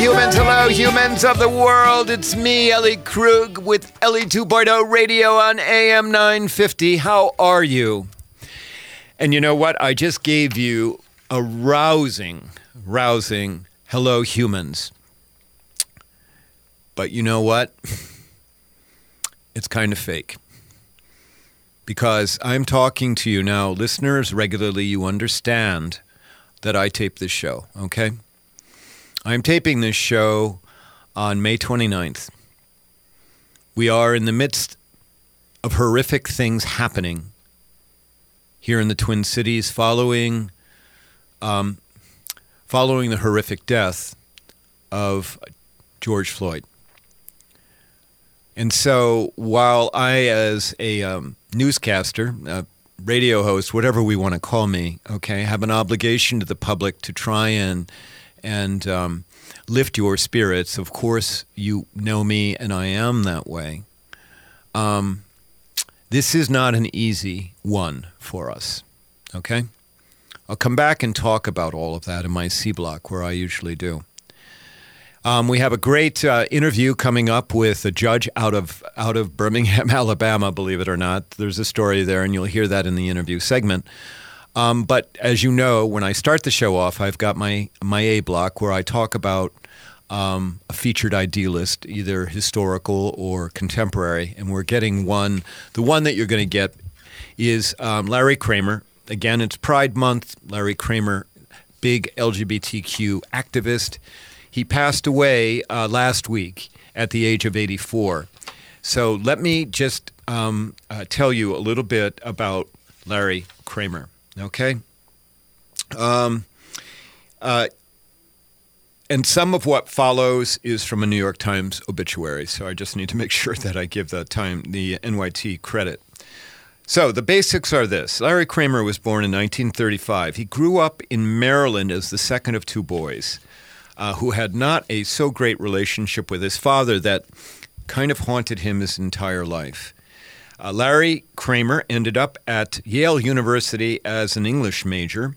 Hello, humans, hello, humans, hello, humans of the world. It's me, Ellie Krug, with Ellie 2.0 Radio on AM 950. How are you? And you know what? I just gave you a rousing, rousing hello, humans. But you know what? It's kind of fake. Because I'm talking to you now, listeners, regularly, you understand that I tape this show, okay? I'm taping this show on May 29th. We are in the midst of horrific things happening here in the Twin Cities following um, following the horrific death of George Floyd. And so, while I, as a um, newscaster, a radio host, whatever we want to call me, okay, have an obligation to the public to try and and um, lift your spirits. Of course, you know me, and I am that way. Um, this is not an easy one for us. Okay, I'll come back and talk about all of that in my C block, where I usually do. Um, we have a great uh, interview coming up with a judge out of out of Birmingham, Alabama. Believe it or not, there's a story there, and you'll hear that in the interview segment. Um, but as you know, when I start the show off, I've got my my A block where I talk about um, a featured idealist, either historical or contemporary, and we're getting one. The one that you're going to get is um, Larry Kramer. Again, it's Pride Month. Larry Kramer, big LGBTQ activist. He passed away uh, last week at the age of 84. So let me just um, uh, tell you a little bit about Larry Kramer, okay? Um, uh, and some of what follows is from a New York Times obituary, so I just need to make sure that I give the time the NYT credit. So the basics are this: Larry Kramer was born in 1935. He grew up in Maryland as the second of two boys uh, who had not a so great relationship with his father that kind of haunted him his entire life. Uh, Larry Kramer ended up at Yale University as an English major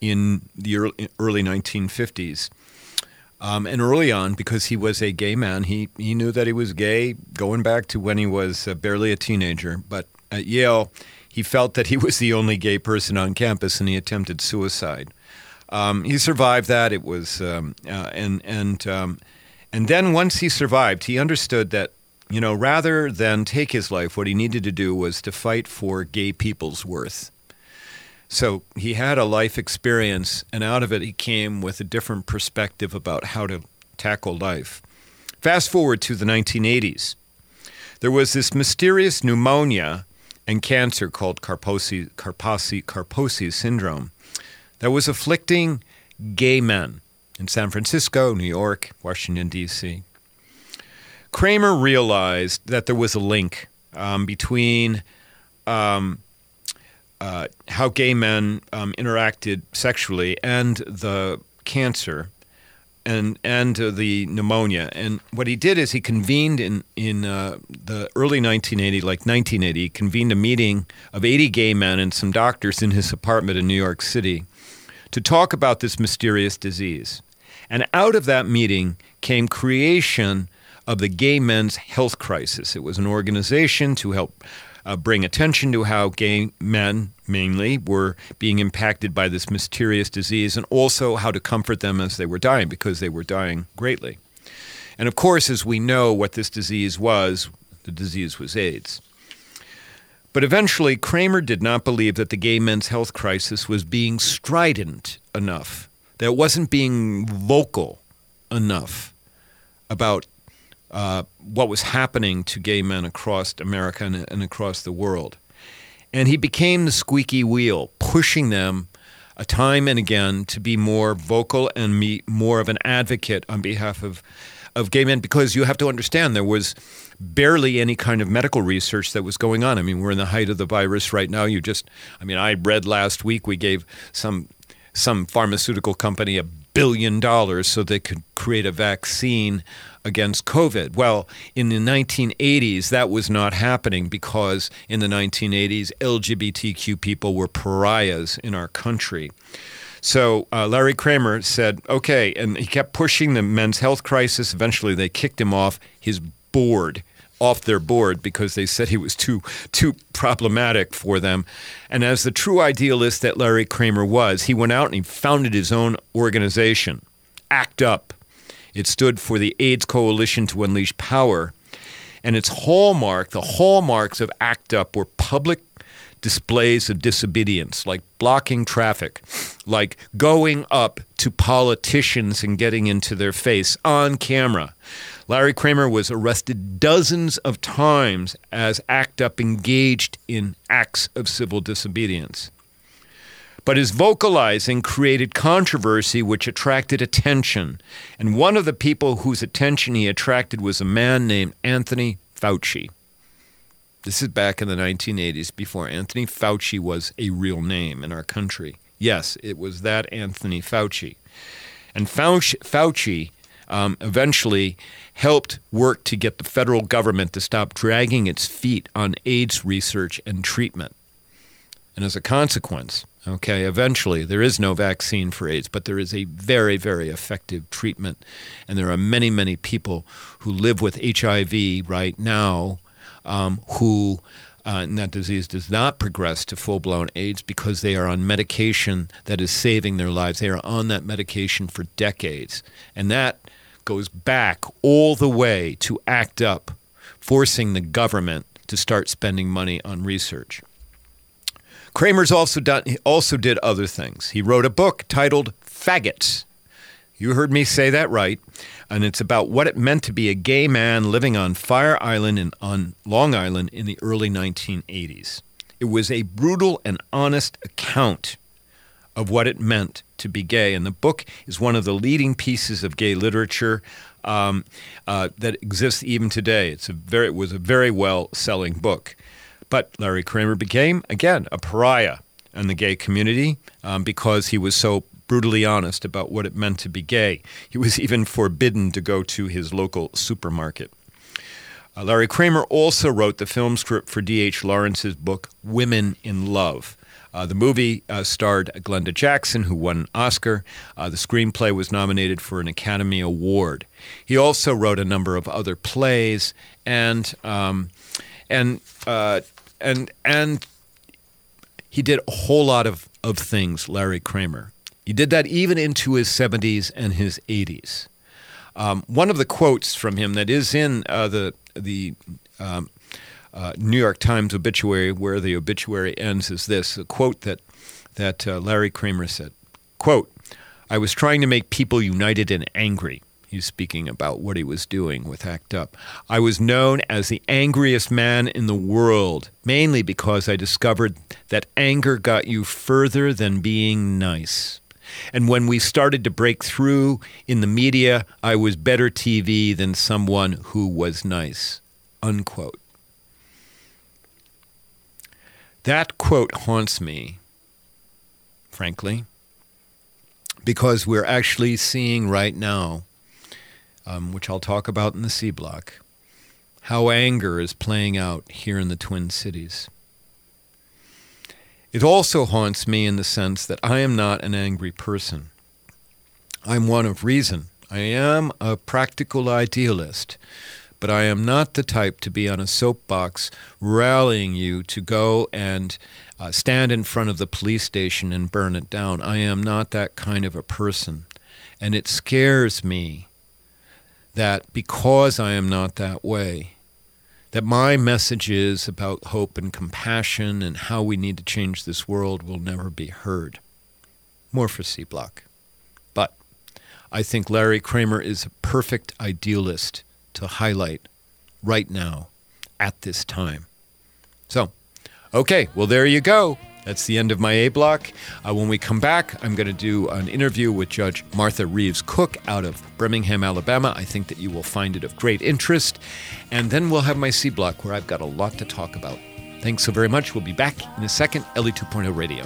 in the early, early 1950s. Um, and early on, because he was a gay man, he, he knew that he was gay going back to when he was uh, barely a teenager. But at Yale, he felt that he was the only gay person on campus and he attempted suicide. Um, he survived that. It was um, uh, and and um, and then once he survived, he understood that you know rather than take his life, what he needed to do was to fight for gay people's worth. So he had a life experience, and out of it, he came with a different perspective about how to tackle life. Fast forward to the 1980s. There was this mysterious pneumonia and cancer called Kaposi, Kaposi, Kaposi syndrome that was afflicting gay men in San Francisco, New York, Washington, D.C. Kramer realized that there was a link um, between um, uh, how gay men um, interacted sexually and the cancer and and uh, the pneumonia. And what he did is he convened in in uh, the early 1980, like 1980, he convened a meeting of 80 gay men and some doctors in his apartment in New York City to talk about this mysterious disease. And out of that meeting came creation of the Gay Men's Health Crisis. It was an organization to help uh, bring attention to how gay men, mainly, were being impacted by this mysterious disease and also how to comfort them as they were dying because they were dying greatly. And of course, as we know what this disease was, the disease was AIDS. But eventually, Kramer did not believe that the gay men's health crisis was being strident enough, that it wasn't being vocal enough about uh, what was happening to gay men across America and, and, across the world. And he became the squeaky wheel, pushing them a time and again to be more vocal and be more of an advocate on behalf of, of gay men because you have to understand there was barely any kind of medical research that was going on. I mean, we're in the height of the virus right now. You just, I mean, I read last week we gave some some pharmaceutical company a billion dollars so they could create a vaccine against COVID. Well, in the 1980s, that was not happening because in the 1980s, LGBTQ people were pariahs in our country. So uh, Larry Kramer said, okay, and he kept pushing the men's health crisis. Eventually, they kicked him off his board off their board because they said he was too too problematic for them. And as the true idealist that Larry Kramer was, he went out and he founded his own organization, ACT UP. It stood for the AIDS Coalition to Unleash Power. And its hallmark, the hallmarks of ACT UP were public displays of disobedience, like blocking traffic, like going up to politicians and getting into their face on camera. Larry Kramer was arrested dozens of times as ACT UP engaged in acts of civil disobedience. But his vocalizing created controversy which attracted attention. And one of the people whose attention he attracted was a man named Anthony Fauci. This is back in the 1980s before Anthony Fauci was a real name in our country. Yes, it was that Anthony Fauci. And Fauci, Fauci um, eventually helped work to get the federal government to stop dragging its feet on AIDS research and treatment. And as a consequence, okay, eventually there is no vaccine for AIDS, but there is a very, very effective treatment. And there are many, many people who live with HIV right now um, who uh, that disease does not progress to full blown AIDS because they are on medication that is saving their lives. They are on that medication for decades. And that goes back all the way to ACT UP, forcing the government to start spending money on research. Kramer's also done also did other things. He wrote a book titled Faggots. You heard me say that right and it's about what it meant to be a gay man living on Fire Island in, on Long Island in the early 1980s. It was a brutal and honest account of what it meant to be gay, and the book is one of the leading pieces of gay literature um, uh, that exists even today. It's a very, it was a very well-selling book, but Larry Kramer became again a pariah in the gay community um, because he was so brutally honest about what it meant to be gay. He was even forbidden to go to his local supermarket. Uh, Larry Kramer also wrote the film script for D.H. Lawrence's book, Women in Love. Uh, the movie uh, starred Glenda Jackson, who won an Oscar. Uh, the screenplay was nominated for an Academy Award. He also wrote a number of other plays, and um, and uh, and and he did a whole lot of, of things. Larry Kramer. He did that even into his 70s and his 80s. Um, one of the quotes from him that is in uh, the the um, uh, New York Times obituary, where the obituary ends, is this: a quote that that uh, Larry Kramer said. "Quote: I was trying to make people united and angry." He's speaking about what he was doing with ACT UP. I was known as the angriest man in the world, mainly because I discovered that anger got you further than being nice. And when we started to break through in the media, I was better TV than someone who was nice. Unquote. That quote haunts me, frankly, because we're actually seeing right now, um, which I'll talk about in the C block, how anger is playing out here in the Twin Cities. It also haunts me in the sense that I am not an angry person. I'm one of reason. I am a practical idealist, but I am not the type to be on a soapbox rallying you to go and uh, stand in front of the police station and burn it down. I am not that kind of a person. And it scares me that because I am not that way, that my messages about hope and compassion and how we need to change this world will never be heard. More for C Block. But I think Larry Kramer is a perfect idealist to highlight right now at this time. So, okay, well, there you go. That's the end of my A block. Uh, when we come back, I'm going to do an interview with Judge Martha Reeves Cook out of Birmingham, Alabama. I think that you will find it of great interest. And then we'll have my C block where I've got a lot to talk about. Thanks so very much. We'll be back in a second. Ellie 2.0 Radio.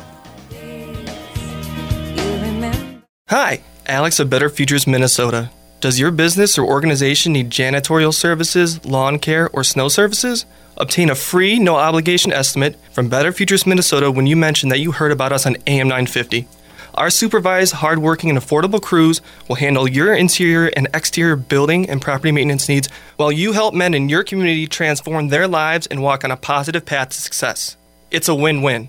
Hi, Alex of Better Futures Minnesota. Does your business or organization need janitorial services, lawn care, or snow services? Obtain a free, no obligation estimate from Better Futures Minnesota when you mention that you heard about us on AM 950. Our supervised, hardworking, and affordable crews will handle your interior and exterior building and property maintenance needs while you help men in your community transform their lives and walk on a positive path to success. It's a win win.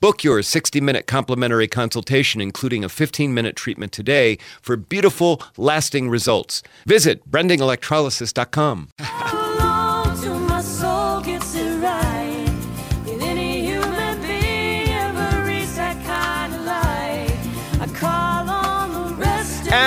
Book your 60 minute complimentary consultation, including a 15 minute treatment today, for beautiful, lasting results. Visit brendingelectrolysis.com.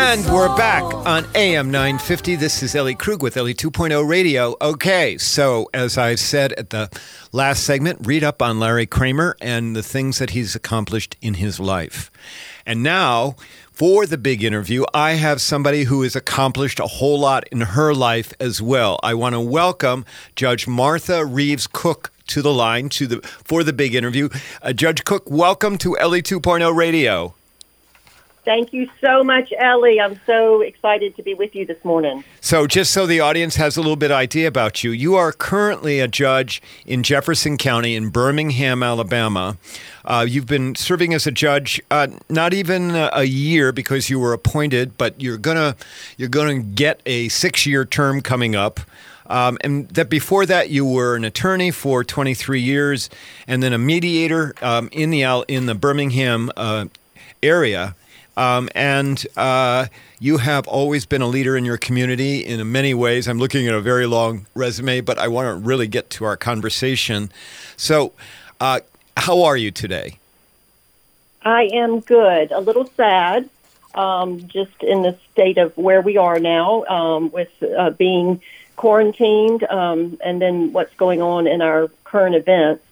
And we're back on AM 950. This is Ellie Krug with Ellie 2.0 Radio. Okay, so as I said at the last segment, read up on Larry Kramer and the things that he's accomplished in his life. And now, for the big interview, I have somebody who has accomplished a whole lot in her life as well. I want to welcome Judge Martha Reeves Cook to the line to the for the big interview. Uh, Judge Cook, welcome to Ellie 2.0 Radio. Thank you so much, Ellie. I'm so excited to be with you this morning. So, just so the audience has a little bit idea about you, you are currently a judge in Jefferson County in Birmingham, Alabama. Uh, you've been serving as a judge uh, not even a year because you were appointed, but you're gonna you're gonna get a six year term coming up. Um, and that before that you were an attorney for 23 years, and then a mediator um, in the in the Birmingham uh, area. Um, and uh, you have always been a leader in your community in many ways. I'm looking at a very long resume, but I want to really get to our conversation. So, uh, how are you today? I am good. A little sad, um, just in the state of where we are now um, with uh, being quarantined um, and then what's going on in our current events.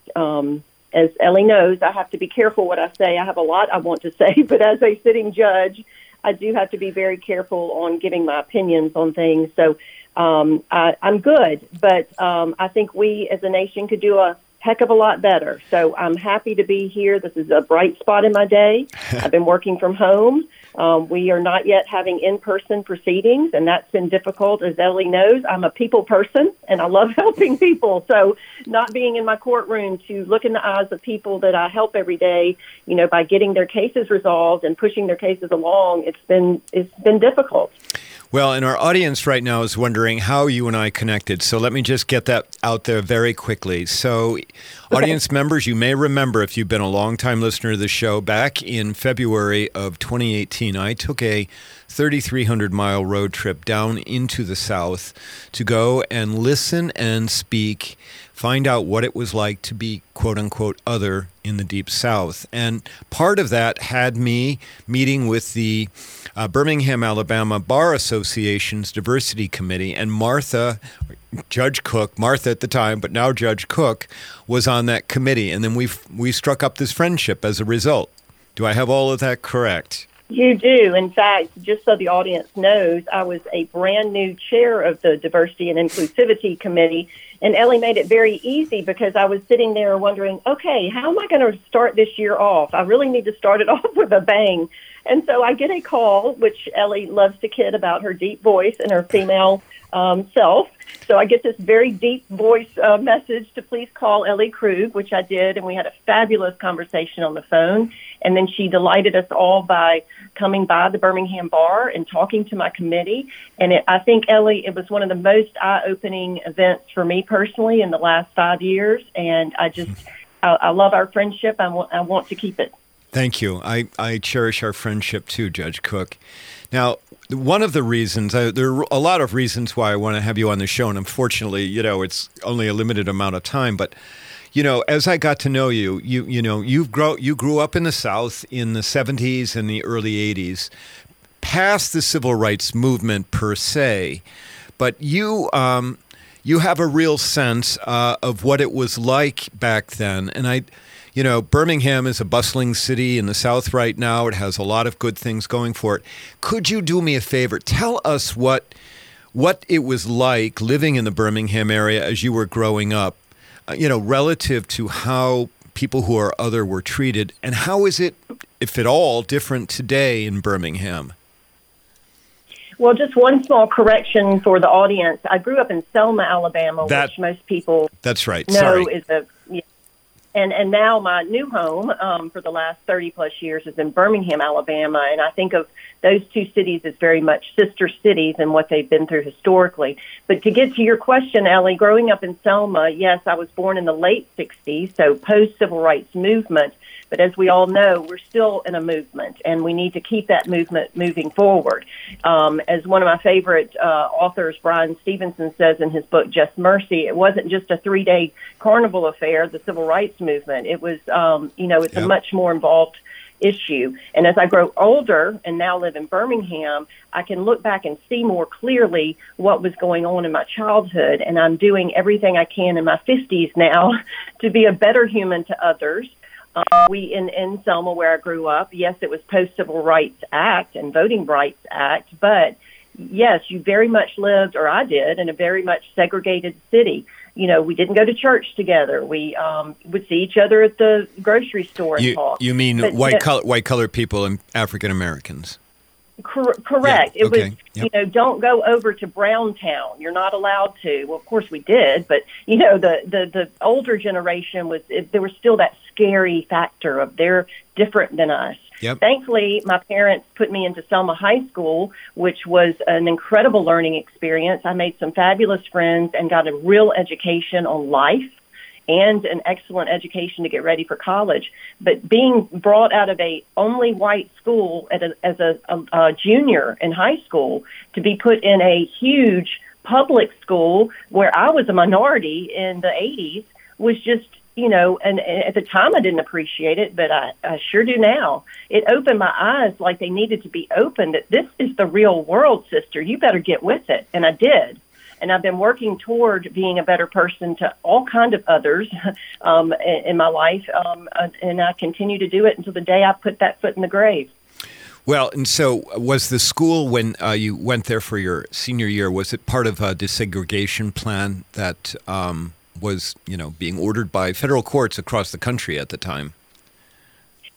As Ellie knows, I have to be careful what I say. I have a lot I want to say, but as a sitting judge, I do have to be very careful on giving my opinions on things. So um, I, I'm good, but um, I think we as a nation could do a heck of a lot better. So I'm happy to be here. This is a bright spot in my day. I've been working from home. Um, we are not yet having in-person proceedings, and that's been difficult. As Ellie knows, I'm a people person, and I love helping people. So, not being in my courtroom to look in the eyes of people that I help every day, you know, by getting their cases resolved and pushing their cases along, it's been it's been difficult. Well, and our audience right now is wondering how you and I connected. So let me just get that out there very quickly. So, audience members, you may remember if you've been a long-time listener to the show, back in February of 2018, I took a 3,300 mile road trip down into the South to go and listen and speak find out what it was like to be quote unquote other in the deep south. And part of that had me meeting with the uh, Birmingham, Alabama Bar Association's Diversity Committee, and Martha, Judge Cook, Martha at the time, but now Judge Cook, was on that committee. And then we we struck up this friendship as a result. Do I have all of that correct? You do. In fact, just so the audience knows, I was a brand new chair of the Diversity and Inclusivity Committee and Ellie made it very easy because I was sitting there wondering, okay, how am I going to start this year off? I really need to start it off with a bang. And so I get a call, which Ellie loves to kid about her deep voice and her female um, self. So I get this very deep voice uh, message to please call Ellie Krug, which I did, and we had a fabulous conversation on the phone. And then she delighted us all by coming by the Birmingham bar and talking to my committee. And it, I think, Ellie, it was one of the most eye opening events for me personally in the last five years. And I just, I, I love our friendship. I want, I want to keep it. Thank you. I, I cherish our friendship too, Judge Cook. Now, one of the reasons, I, there are a lot of reasons why I want to have you on the show, and unfortunately, you know, it's only a limited amount of time, but you know, as I got to know you, you you know, you've grow you grew up in the South in the 70s and the early 80s, past the civil rights movement per se, but you um, you have a real sense uh, of what it was like back then, and I. You know, Birmingham is a bustling city in the South right now. It has a lot of good things going for it. Could you do me a favor? Tell us what what it was like living in the Birmingham area as you were growing up, uh, you know, relative to how people who are other were treated, and how is it, if at all, different today in Birmingham? Well, just one small correction for the audience. I grew up in Selma, Alabama, That- which most people That's right. know Sorry. is a. and and now my new home um, for the last thirty plus years is in Birmingham, Alabama, and I think of those two cities as very much sister cities and what they've been through historically. But to get to your question, Ellie, growing up in Selma, yes, I was born in the late '60s, so post civil rights movement. But as we all know, we're still in a movement, and we need to keep that movement moving forward. Um, as one of my favorite uh, authors, Bryan Stevenson, says in his book Just Mercy, it wasn't just a three-day carnival affair, the civil rights movement. It was, um, you know, it's Yep. a much more involved issue. And as I grow older and now live in Birmingham, I can look back and see more clearly what was going on in my childhood. And I'm doing everything I can in my 50s now to be a better human to others. Um, we in, in Selma, where I grew up, yes, it was post Civil Rights Act and Voting Rights Act, but yes, you very much lived, or I did, in a very much segregated city. You know, we didn't go to church together. We um, would see each other at the grocery store and You, talk. you mean But, white yeah, color, white colored people and African Americans? Cor- correct. Yeah, It was, yep. you know, don't go over to Browntown. You're not allowed to. Well, of course we did, but you know, the the the older generation was it, there was still that scary factor of they're different than us. Yep. Thankfully, my parents put me into Selma High School, which was an incredible learning experience. I made some fabulous friends and got a real education on life and an excellent education to get ready for college. But being brought out of a only white school at a, as a, a, a junior in high school to be put in a huge public school where I was a minority in the 80s was just you know, and, and at the time I didn't appreciate it, but I, I sure do now. It opened my eyes like they needed to be opened. That this is the real world, sister. You better get with it, and I did and I've been working toward being a better person to all kind of others um, in, in my life, um, and I continue to do it until the day I put that foot in the grave. Well, and so was the school when uh, you went there for your senior year? Was it part of a desegregation plan that um, was, you know, being ordered by federal courts across the country at the time?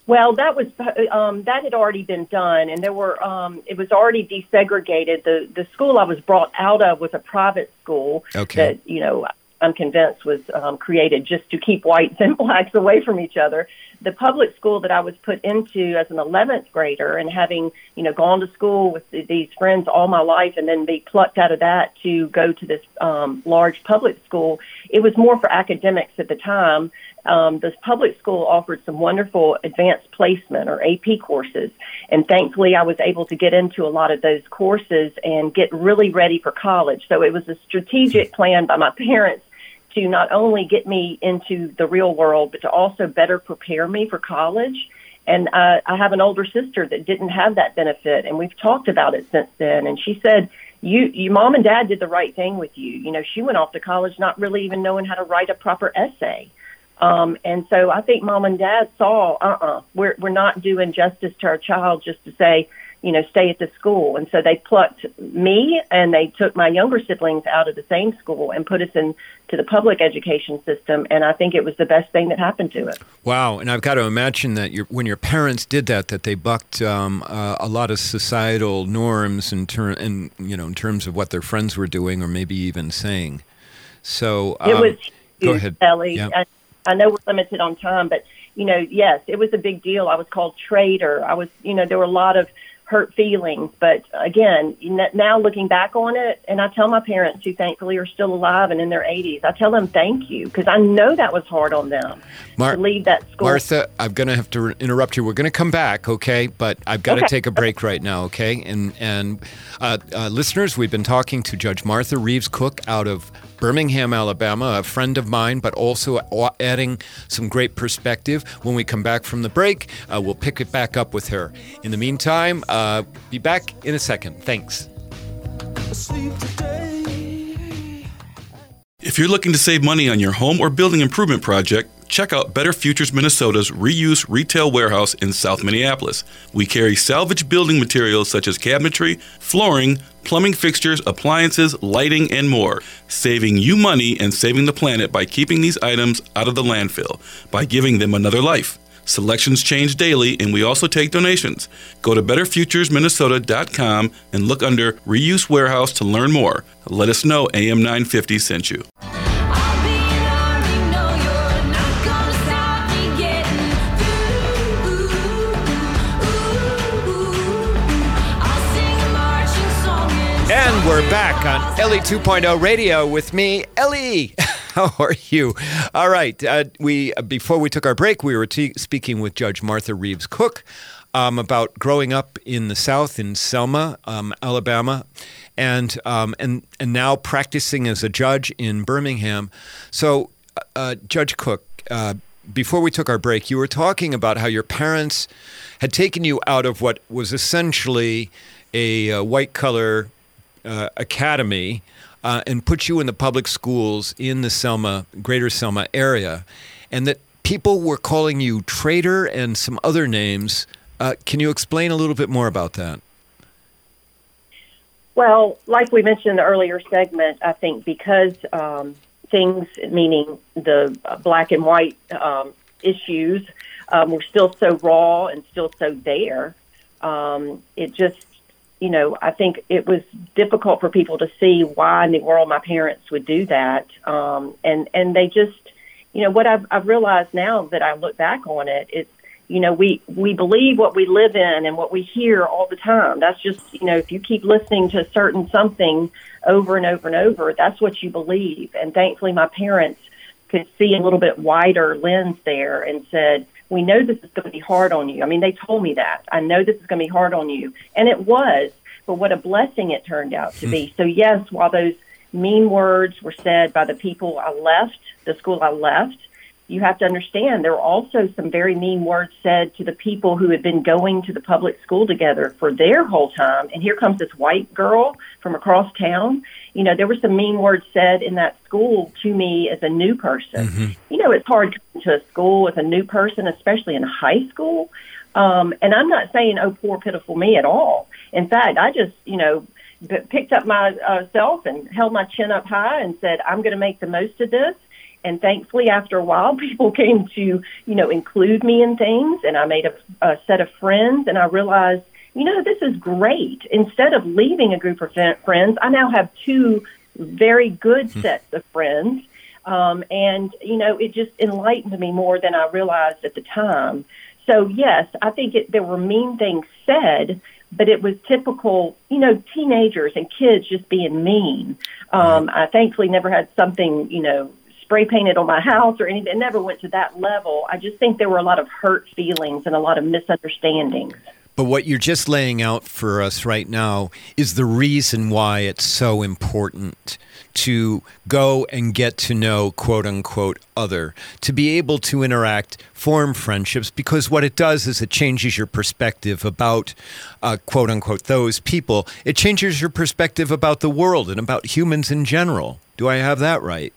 Well, that was um, that had already been done, and there were um, it was already desegregated. The the school I was brought out of was a private school Okay. that you know I'm convinced was um, created just to keep whites and blacks away from each other. The public school that I was put into as an 11th grader, and having you know gone to school with th- these friends all my life, and then be plucked out of that to go to this um, large public school, it was more for academics at the time. Um, this public school offered some wonderful advanced placement or AP courses, and thankfully I was able to get into a lot of those courses and get really ready for college. So it was a strategic plan by my parents to not only get me into the real world, but to also better prepare me for college. And uh, I have an older sister that didn't have that benefit, and we've talked about it since then. And she said, "You, your mom and dad did the right thing with you. You know, she went off to college not really even knowing how to write a proper essay." Um, and so I think mom and dad saw, uh-uh, we're, we're not doing justice to our child just to say, you know, stay at the school. And so they plucked me and they took my younger siblings out of the same school and put us into the public education system. And I think it was the best thing that happened to it. Wow, and I've got to imagine that your, when your parents did that, that they bucked um, uh, a lot of societal norms in, ter- in you know in terms of what their friends were doing or maybe even saying. So It um, was go huge, ahead. Ellie. Yeah. I, I know we're limited on time, but you know, yes, it was a big deal. I was called traitor. I was, you know, there were a lot of hurt feelings. But again, now looking back on it, and I tell my parents who thankfully are still alive and in their 80s, I tell them thank you because I know that was hard on them Mar- to leave that school. Martha, I'm going to have to re- interrupt you. We're going to come back, okay? But I've got to Okay. take a break right now, okay? And and uh, uh, listeners, we've been talking to Judge Martha Reeves Cook out of Birmingham, Alabama, a friend of mine, but also adding some great perspective. When we come back from the break, uh, we'll pick it back up with her. In the meantime, uh, be back in a second. Thanks. If you're looking to save money on your home or building improvement project, check out Better Futures Minnesota's reuse retail warehouse in South Minneapolis. We carry salvage building materials such as cabinetry, flooring, plumbing fixtures, appliances, lighting, and more, saving you money and saving the planet by keeping these items out of the landfill, by giving them another life. Selections change daily, and we also take donations. Go to betterfuturesminnesota.com and look under Reuse Warehouse to learn more. Let us know AM 950 sent you. We're back on Ellie 2.0 Radio with me, Ellie. How are you? All right. Uh, we uh, before we took our break, we were t- speaking with Judge Martha Reeves Cook um, about growing up in the South in Selma, um, Alabama, and um, and and now practicing as a judge in Birmingham. So, uh, uh Judge Cook. Uh, before we took our break, you were talking about how your parents had taken you out of what was essentially a, white collar uh, academy uh, and put you in the public schools in the Selma, greater Selma area, and that people were calling you traitor and some other names. Uh, can you explain a little bit more about that? Well, like we mentioned in the earlier segment, I think because um, things, meaning the black and white um, issues, um, were still so raw and still so there, um, it just you know, I think it was difficult for people to see why in the world my parents would do that. Um, and, and they just, you know, what I've, I've realized now that I look back on it, it's, you know, we, we believe what we live in and what we hear all the time. That's just, you know, if you keep listening to a certain something over and over and over, that's what you believe. And thankfully my parents could see a little bit wider lens there and said, we know this is going to be hard on you. I mean, they told me that. I know this is going to be hard on you. And it was, but what a blessing it turned out to be. Hmm. So, yes, while those mean words were said by the people I left, the school I left, you have to understand there were also some very mean words said to the people who had been going to the public school together for their whole time. And here comes this white girl from across town. You know, there were some mean words said in that school to me as a new person. Mm-hmm. You know, it's hard coming to a school as a new person, especially in high school. Um, and I'm not saying, oh, poor, pitiful me at all. In fact, I just, you know, picked up myself uh, and held my chin up high and said, I'm going to make the most of this and thankfully after a while people came to you know include me in things and i made a, a set of friends and i realized you know this is great instead of leaving a group of friends i now have two very good hmm. sets of friends um, and you know it just enlightened me more than i realized at the time so yes i think it, there were mean things said but it was typical, you know, teenagers and kids just being mean. Um, I thankfully never had something, you know, spray painted on my house or anything. It never went to that level. I just think there were a lot of hurt feelings and a lot of misunderstandings. But what you're just laying out for us right now is the reason why it's so important to go and get to know quote unquote other, to be able to interact, form friendships, because what it does is it changes your perspective about uh, quote unquote those people. It changes your perspective about the world and about humans in general. Do I have that right?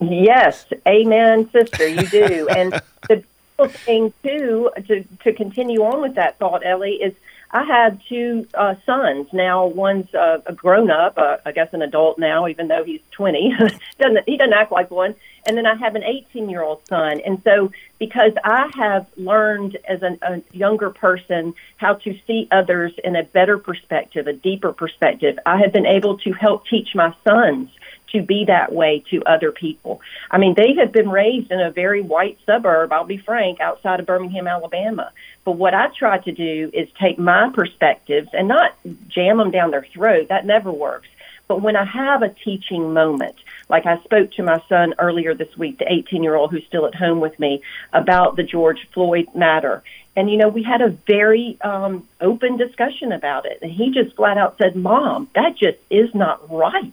Yes, amen, sister. You do. and the thing too, to to continue on with that thought, Ellie, is I have two uh, sons now. One's uh, a grown up, uh, I guess an adult now, even though he's twenty. doesn't he doesn't act like one? And then I have an eighteen year old son. And so, because I have learned as an, a younger person how to see others in a better perspective, a deeper perspective, I have been able to help teach my sons to be that way to other people. I mean, they have been raised in a very white suburb, I'll be frank, outside of Birmingham, Alabama. But what I try to do is take my perspectives and not jam them down their throat. That never works. But when I have a teaching moment, like I spoke to my son earlier this week, the 18 year old who's still at home with me, about the George Floyd matter. And, you know, we had a very um, open discussion about it. And he just flat out said, Mom, that just is not right.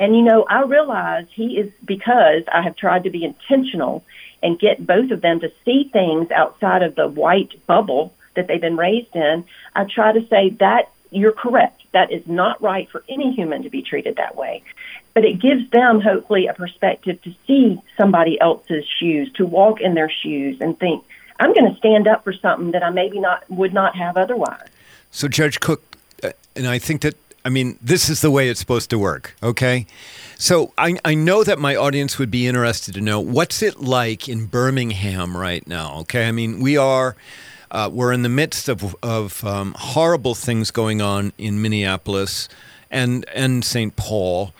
And you know, I realize he is because I have tried to be intentional and get both of them to see things outside of the white bubble that they've been raised in. I try to say that you're correct. That is not right for any human to be treated that way. But it gives them, hopefully, a perspective to see somebody else's shoes, to walk in their shoes and think, I'm going to stand up for something that I maybe not would not have otherwise. So, Judge Cook, uh, and I think that I mean, this is the way it's supposed to work, okay? So I, I know that my audience would be interested to know what's it like in Birmingham right now, okay? I mean, we are. Uh, we're in the midst of, of um, horrible things going on in Minneapolis and and St. Paul,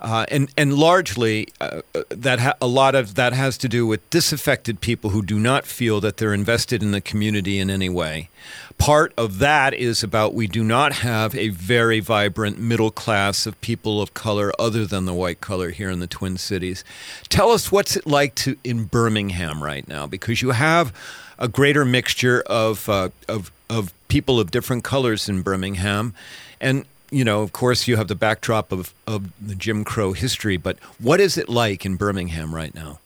uh, and and largely uh, that ha- a lot of that has to do with disaffected people who do not feel that they're invested in the community in any way part of that is about we do not have a very vibrant middle class of people of color other than the white color here in the Twin Cities. Tell us what's it like to in Birmingham right now because you have a greater mixture of uh, of of people of different colors in Birmingham and you know, of course, you have the backdrop of, of the Jim Crow history, but what is it like in Birmingham right now?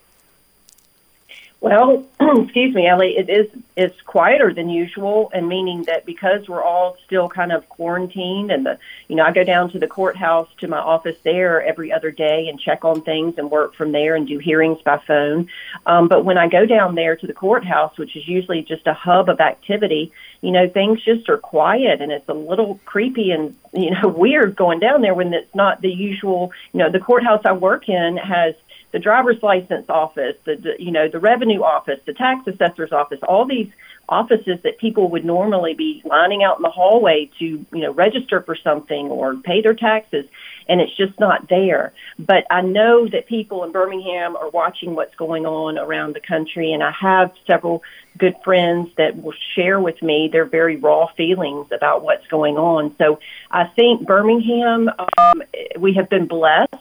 Well, excuse me, Ellie. It is it's quieter than usual, and meaning that because we're all still kind of quarantined, and the you know I go down to the courthouse to my office there every other day and check on things and work from there and do hearings by phone. Um, but when I go down there to the courthouse, which is usually just a hub of activity, you know things just are quiet, and it's a little creepy and you know weird going down there when it's not the usual. You know, the courthouse I work in has the driver's license office, the, the you know the revenue office, the tax assessor's office, all these offices that people would normally be lining out in the hallway to you know register for something or pay their taxes and it's just not there. But i know that people in birmingham are watching what's going on around the country and i have several good friends that will share with me their very raw feelings about what's going on. So i think birmingham um, we have been blessed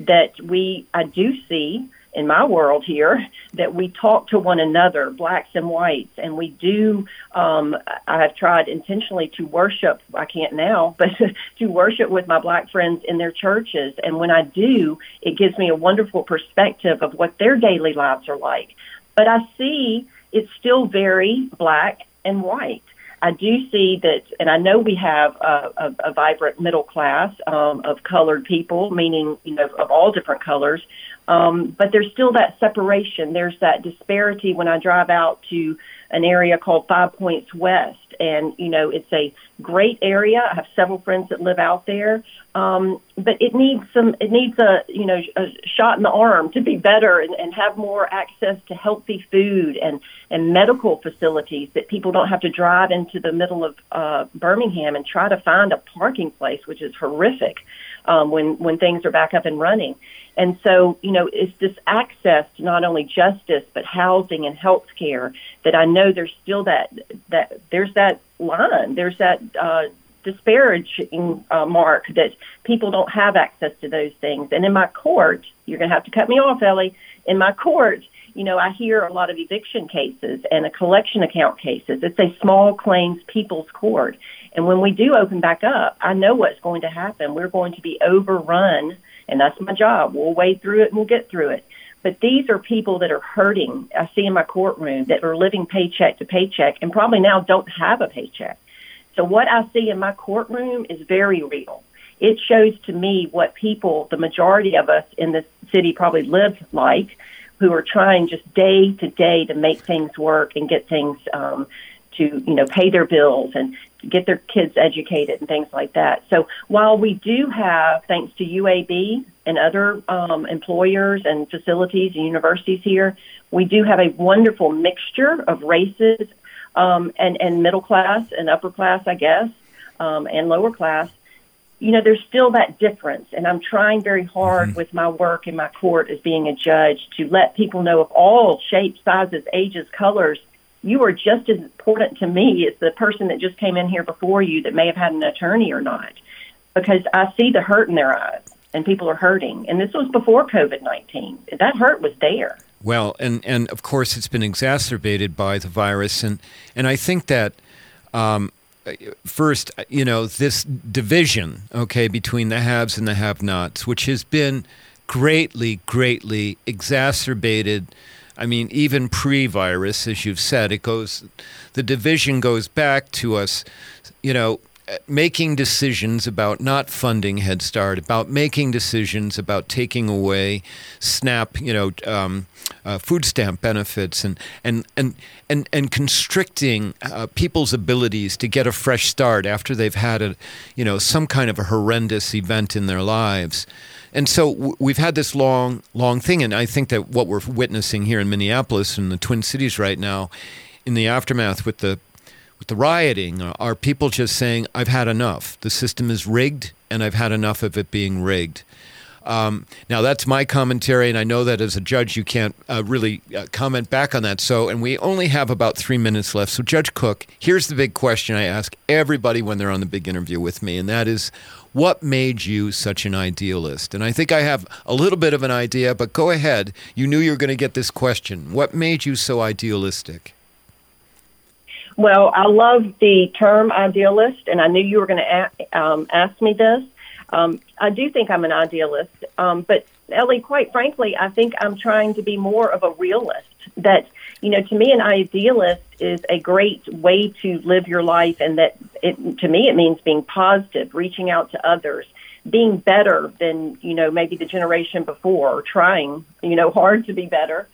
that we I do see in my world here that we talk to one another, blacks and whites, and we do. Um, I have tried intentionally to worship. I can't now, but to worship with my black friends in their churches, and when I do, it gives me a wonderful perspective of what their daily lives are like. But I see it's still very black and white. I do see that, and I know we have a, a, a vibrant middle class um, of colored people, meaning you know of all different colors. Um, but there's still that separation. There's that disparity when I drive out to an area called Five Points West, and you know it's a great area. I have several friends that live out there, um, but it needs some. It needs a you know a shot in the arm to be better and, and have more access to healthy food and and medical facilities that people don't have to drive into the middle of uh, Birmingham and try to find a parking place, which is horrific um, when when things are back up and running. And so, you know, it's this access to not only justice but housing and health care that I know there's still that that there's that line, there's that uh, disparaging uh, mark that people don't have access to those things. And in my court, you're going to have to cut me off, Ellie. In my court, you know, I hear a lot of eviction cases and a collection account cases. It's a small claims people's court. And when we do open back up, I know what's going to happen. We're going to be overrun and that's my job. We'll wade through it and we'll get through it. But these are people that are hurting. I see in my courtroom that are living paycheck to paycheck and probably now don't have a paycheck. So what I see in my courtroom is very real. It shows to me what people, the majority of us in this city probably live like, who are trying just day to day to make things work and get things um, to you know pay their bills and get their kids educated and things like that. So while we do have, thanks to UAB and other um, employers and facilities and universities here, we do have a wonderful mixture of races um, and and middle class and upper class, I guess, um, and lower class. You know, there's still that difference, and I'm trying very hard mm-hmm. with my work in my court as being a judge to let people know of all shapes, sizes, ages, colors you are just as important to me as the person that just came in here before you that may have had an attorney or not, because I see the hurt in their eyes and people are hurting. And this was before COVID 19. That hurt was there. Well, and, and of course, it's been exacerbated by the virus. And, and I think that. Um, first, you know, this division, okay, between the haves and the have nots, which has been greatly, greatly exacerbated I mean, even pre-virus, as you've said, it goes. The division goes back to us. You know, making decisions about not funding Head Start, about making decisions about taking away SNAP, you know, um, uh, food stamp benefits, and and and and and constricting uh, people's abilities to get a fresh start after they've had a, you know, some kind of a horrendous event in their lives. And so we've had this long, long thing, and I think that what we're witnessing here in Minneapolis and the Twin Cities right now, in the aftermath with the with the rioting, uh, are people just saying, "I've had enough. The system is rigged, and I've had enough of it being rigged." Um, now that's my commentary, and I know that as a judge you can't uh, really uh, comment back on that. So, and we only have about three minutes left. So, Judge Cook, here's the big question I ask everybody when they're on the big interview with me, and that is, what made you such an idealist? And I think I have a little bit of an idea, but go ahead. You knew you were going to get this question. What made you so idealistic? Well, I love the term idealist, and I knew you were going to um, ask me this. Um, I do think I'm an idealist, um, but Ellie, quite frankly, I think I'm trying to be more of a realist. That you know, to me, an idealist is a great way to live your life, and that it, to me, it means being positive, reaching out to others, being better than you know maybe the generation before, or trying you know hard to be better.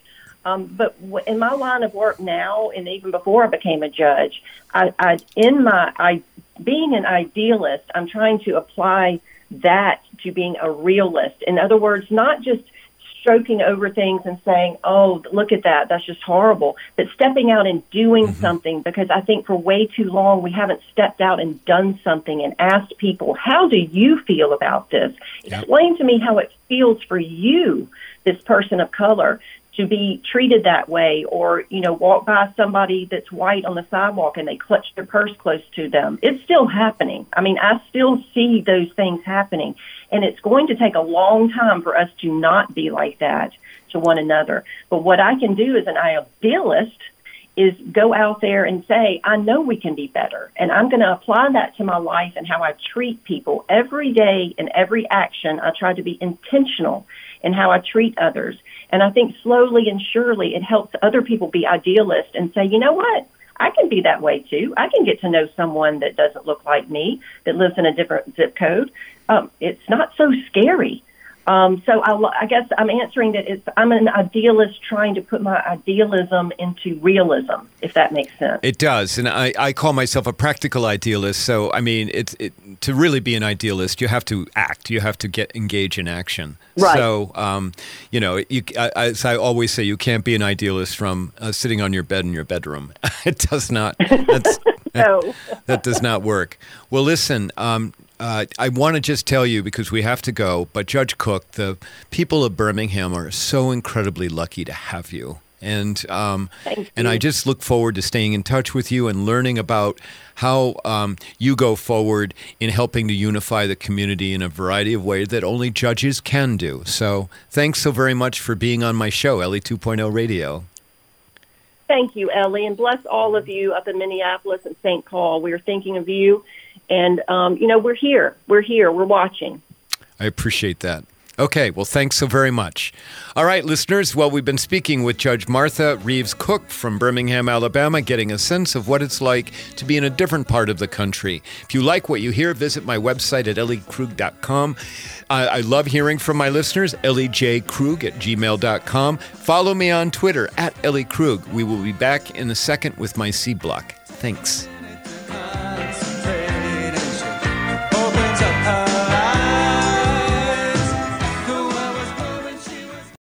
Um, but in my line of work now, and even before I became a judge, I, I in my I being an idealist, I'm trying to apply that to being a realist. In other words, not just stroking over things and saying, "Oh, look at that, that's just horrible," but stepping out and doing mm-hmm. something because I think for way too long we haven't stepped out and done something and asked people, "How do you feel about this?" Yep. Explain to me how it feels for you, this person of color, to be treated that way or you know walk by somebody that's white on the sidewalk and they clutch their purse close to them it's still happening i mean i still see those things happening and it's going to take a long time for us to not be like that to one another but what i can do as an idealist is go out there and say, I know we can be better. And I'm going to apply that to my life and how I treat people. Every day and every action, I try to be intentional in how I treat others. And I think slowly and surely it helps other people be idealists and say, you know what? I can be that way too. I can get to know someone that doesn't look like me, that lives in a different zip code. Um, it's not so scary. Um, so I, I, guess I'm answering that it's, I'm an idealist trying to put my idealism into realism, if that makes sense. It does, and I, I call myself a practical idealist. So I mean, it's it, to really be an idealist, you have to act, you have to get engage in action. Right. So um, you know, you, as I always say, you can't be an idealist from uh, sitting on your bed in your bedroom. it does not. no. that does not work. Well, listen. Um, uh, I want to just tell you because we have to go, but Judge Cook, the people of Birmingham are so incredibly lucky to have you. And um, and I just look forward to staying in touch with you and learning about how um, you go forward in helping to unify the community in a variety of ways that only judges can do. So thanks so very much for being on my show, Ellie 2.0 Radio. Thank you, Ellie, and bless all of you up in Minneapolis and St. Paul. We are thinking of you and, um, you know, we're here. We're here. We're watching. I appreciate that. Okay, well, thanks so very much. All right, listeners, well, we've been speaking with Judge Martha Reeves Cook from Birmingham, Alabama, getting a sense of what it's like to be in a different part of the country. If you like what you hear, visit my website at elliekrug.com. I, I love hearing from my listeners, elliejkrug at gmail.com. Follow me on Twitter at elliekrug. We will be back in a second with my C block. Thanks.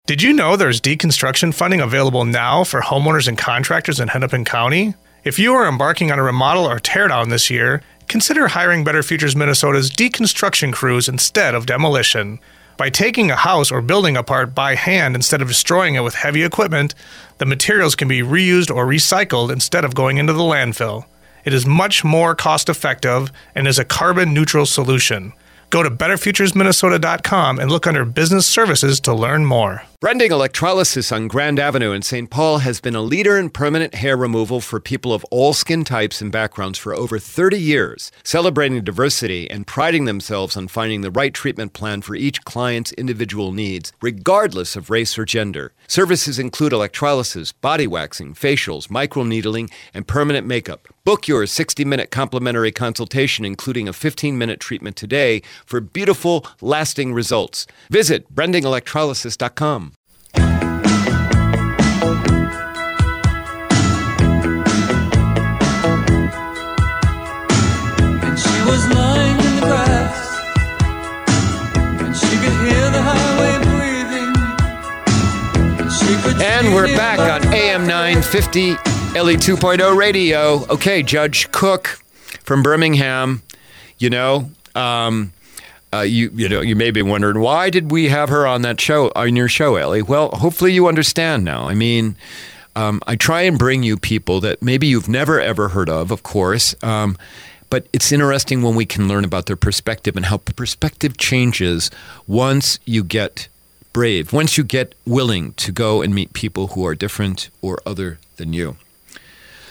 Did you know there's deconstruction funding available now for homeowners and contractors in Hennepin County? If you are embarking on a remodel or teardown this year, consider hiring Better Futures Minnesota's deconstruction crews instead of demolition. By taking a house or building apart by hand instead of destroying it with heavy equipment, the materials can be reused or recycled instead of going into the landfill. It is much more cost effective and is a carbon neutral solution. Go to betterfuturesminnesota.com and look under business services to learn more. Brending Electrolysis on Grand Avenue in St. Paul has been a leader in permanent hair removal for people of all skin types and backgrounds for over 30 years, celebrating diversity and priding themselves on finding the right treatment plan for each client's individual needs, regardless of race or gender. Services include electrolysis, body waxing, facials, microneedling, and permanent makeup. Book your 60 minute complimentary consultation, including a 15 minute treatment today for beautiful, lasting results. Visit brandingelectrolysis.com. And she was lying in the grass, and she could hear the highway breathing. And, And we're back on AM 950 Ellie 2.0 radio. Okay, Judge Cook from Birmingham, you know, um, uh, you you know you may be wondering why did we have her on that show on your show, Ellie? Well, hopefully you understand now. I mean, um, I try and bring you people that maybe you've never ever heard of, of course. Um, but it's interesting when we can learn about their perspective and how perspective changes once you get brave, once you get willing to go and meet people who are different or other than you.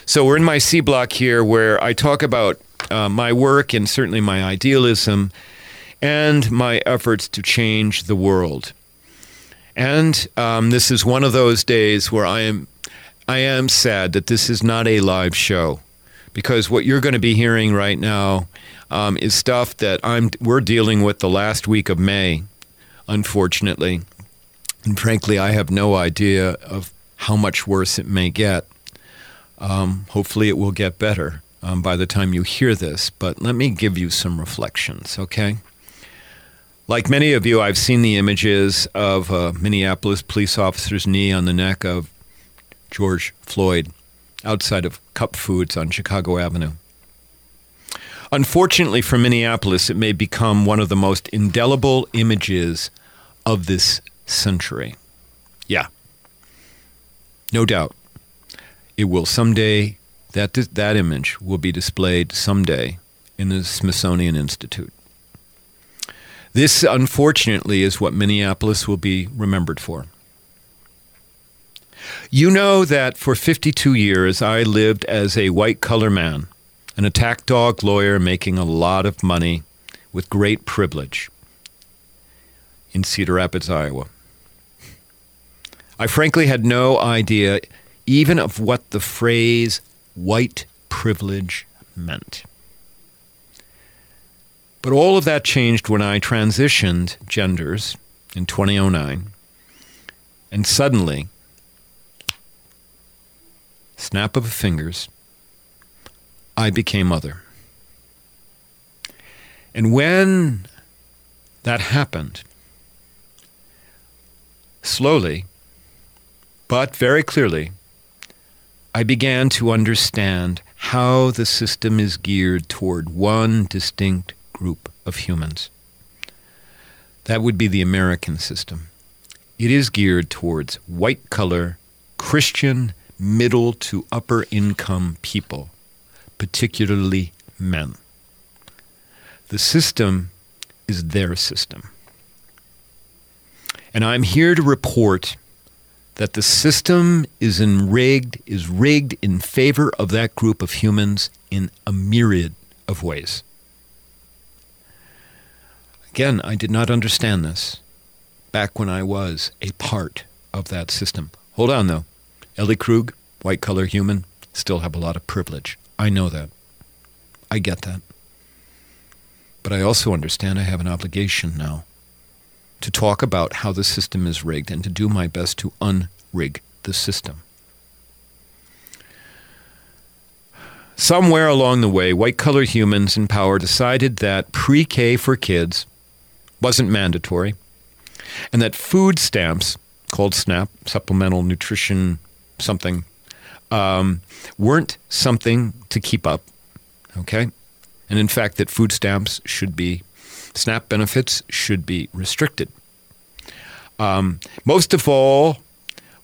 So we're in my C block here where I talk about uh, my work and certainly my idealism and my efforts to change the world. And um, this is one of those days where I am, I am sad that this is not a live show, because what you're going to be hearing right now um, is stuff that I'm we're dealing with the last week of May, unfortunately, and frankly, I have no idea of how much worse it may get. Um, hopefully, it will get better um, by the time you hear this. But let me give you some reflections, okay? Like many of you, I've seen the images of a Minneapolis police officer's knee on the neck of George Floyd outside of Cup Foods on Chicago Avenue. Unfortunately for Minneapolis, it may become one of the most indelible images of this century. Yeah. No doubt. It will someday, that, that image will be displayed someday in the Smithsonian Institute. This, unfortunately, is what Minneapolis will be remembered for. You know that for 52 years I lived as a white collar man, an attack dog lawyer making a lot of money with great privilege in Cedar Rapids, Iowa. I frankly had no idea even of what the phrase white privilege meant. But all of that changed when I transitioned genders in 2009. And suddenly, snap of fingers, I became other. And when that happened, slowly, but very clearly, I began to understand how the system is geared toward one distinct group of humans. That would be the American system. It is geared towards white collar, Christian, middle to upper income people, particularly men. The system is their system. And I'm here to report that the system is rigged is rigged in favor of that group of humans in a myriad of ways. Again, I did not understand this back when I was a part of that system. Hold on though. Ellie Krug, white collar human, still have a lot of privilege. I know that. I get that. But I also understand I have an obligation now to talk about how the system is rigged and to do my best to unrig the system. Somewhere along the way, white collar humans in power decided that pre K for kids wasn't mandatory and that food stamps, called SNAP, Supplemental Nutrition something, um, weren't something to keep up. Okay? And in fact, that food stamps should be, SNAP benefits should be restricted. Um, most of all,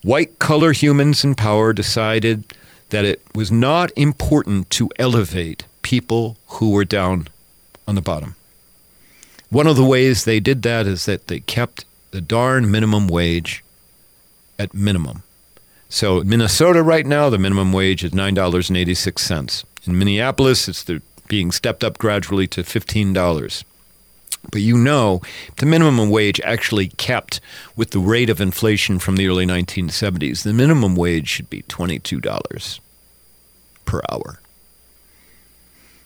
white collar humans in power decided that it was not important to elevate people who were down on the bottom. One of the ways they did that is that they kept the darn minimum wage at minimum. So in Minnesota right now, the minimum wage is $9.86. In Minneapolis, it's being stepped up gradually to $15. But you know, the minimum wage actually kept with the rate of inflation from the early 1970s. The minimum wage should be $22 per hour.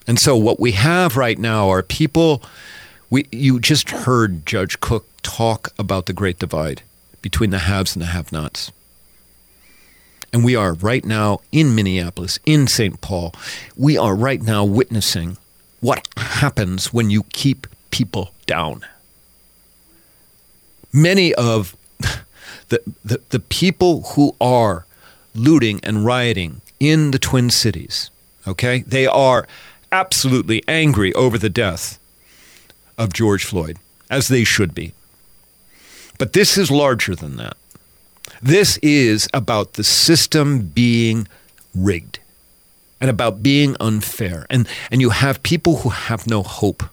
And so what we have right now are people we you just heard Judge Cook talk about the great divide between the haves and the have-nots. And we are right now in Minneapolis, in St. Paul. We are right now witnessing what happens when you keep people down. Many of the, the, the people who are looting and rioting in the Twin Cities, okay, they are absolutely angry over the death of George Floyd, as they should be. But this is larger than that. This is about the system being rigged and about being unfair. And, and you have people who have no hope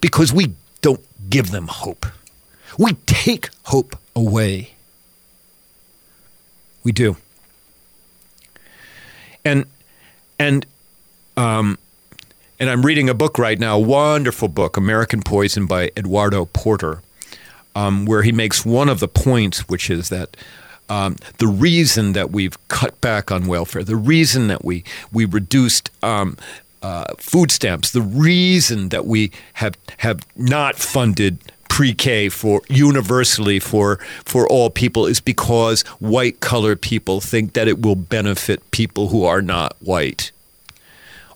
because we don't give them hope. We take hope away. We do. And, and, um, and I'm reading a book right now, wonderful book, American Poison by Eduardo Porter, um, where he makes one of the points, which is that um, the reason that we've cut back on welfare, the reason that we we reduced um, uh, food stamps, the reason that we have have not funded pre-K for universally for for all people is because white collar people think that it will benefit people who are not white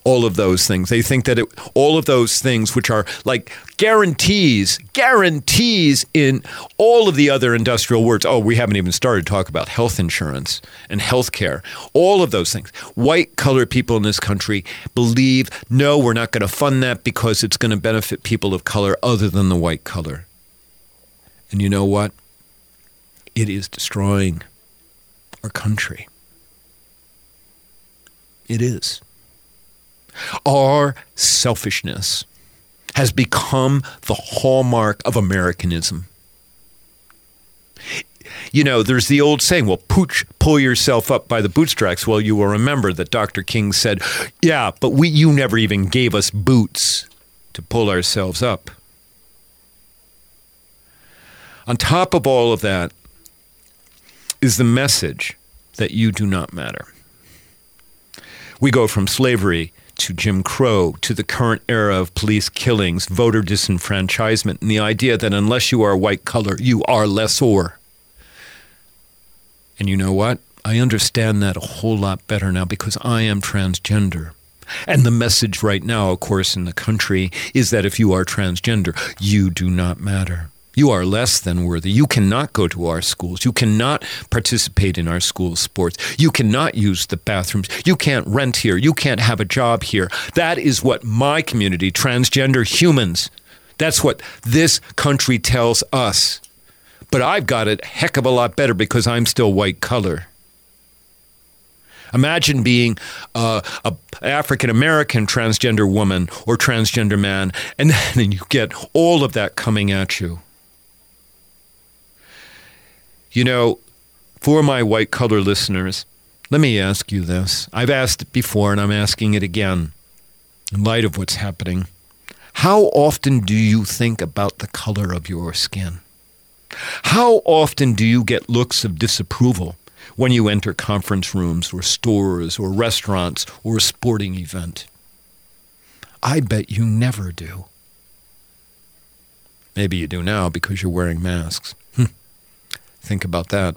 all of those things. They think that it, all of those things, which are like guarantees, guarantees in all of the other industrial words. Oh, we haven't even started to talk about health insurance and health care. All of those things. White colored people in this country believe, no, we're not going to fund that because it's going to benefit people of color other than the white color. And you know what? It is destroying our country. It is. Our selfishness has become the hallmark of Americanism. You know, there's the old saying, well, pooch, pull yourself up by the bootstraps. Well, you will remember that Dr. King said, yeah, but we, you never even gave us boots to pull ourselves up. On top of all of that is the message that you do not matter. We go from slavery to Jim Crow to the current era of police killings, voter disenfranchisement, and the idea that unless you are white color, you are lessor. And you know what? I understand that a whole lot better now because I am transgender. And the message right now, of course, in the country is that if you are transgender, you do not matter. You are less than worthy. You cannot go to our schools. You cannot participate in our school sports. You cannot use the bathrooms. You can't rent here. You can't have a job here. That is what my community, transgender humans, that's what this country tells us. But I've got it a heck of a lot better because I'm still white color. Imagine being uh, a African American transgender woman or transgender man, and then you get all of that coming at you. You know, for my white collar listeners, let me ask you this. I've asked it before and I'm asking it again in light of what's happening. How often do you think about the color of your skin? How often do you get looks of disapproval when you enter conference rooms or stores or restaurants or a sporting event? I bet you never do. Maybe you do now because you're wearing masks. Think about that.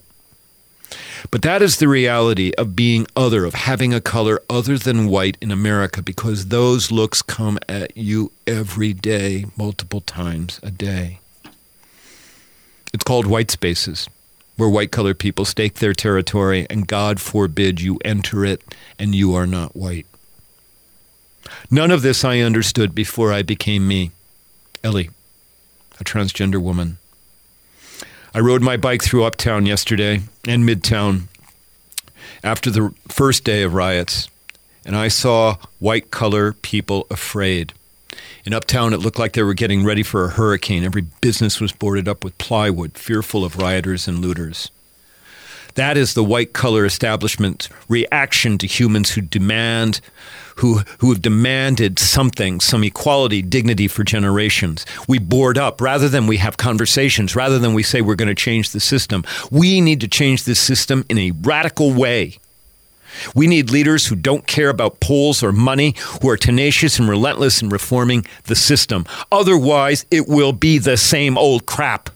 But that is the reality of being other, of having a color other than white in America, because those looks come at you every day, multiple times a day. It's called white spaces, where white colored people stake their territory, and God forbid you enter it and you are not white. None of this I understood before I became me, Ellie, a transgender woman. I rode my bike through Uptown yesterday and Midtown after the first day of riots, and I saw white collar people afraid. In Uptown, it looked like they were getting ready for a hurricane. Every business was boarded up with plywood, fearful of rioters and looters. That is the white collar establishment reaction to humans who demand who who have demanded something, some equality, dignity for generations. We board up rather than we have conversations, rather than we say we're going to change the system. We need to change this system in a radical way. We need leaders who don't care about polls or money, who are tenacious and relentless in reforming the system. Otherwise, it will be the same old crap.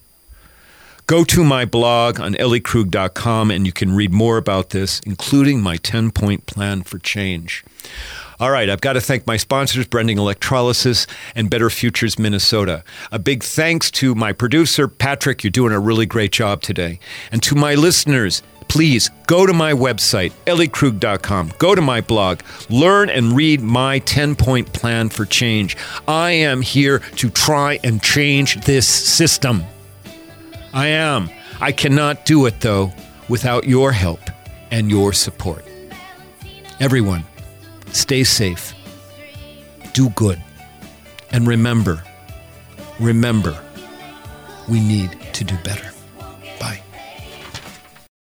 Go to my blog on elliekrug.com and you can read more about this, including my 10 point plan for change. All right, I've got to thank my sponsors, Brending Electrolysis and Better Futures Minnesota. A big thanks to my producer, Patrick. You're doing a really great job today. And to my listeners, please go to my website, elliekrug.com. Go to my blog. Learn and read my 10 point plan for change. I am here to try and change this system. I am. I cannot do it, though, without your help and your support. Everyone, stay safe, do good, and remember, remember, we need to do better.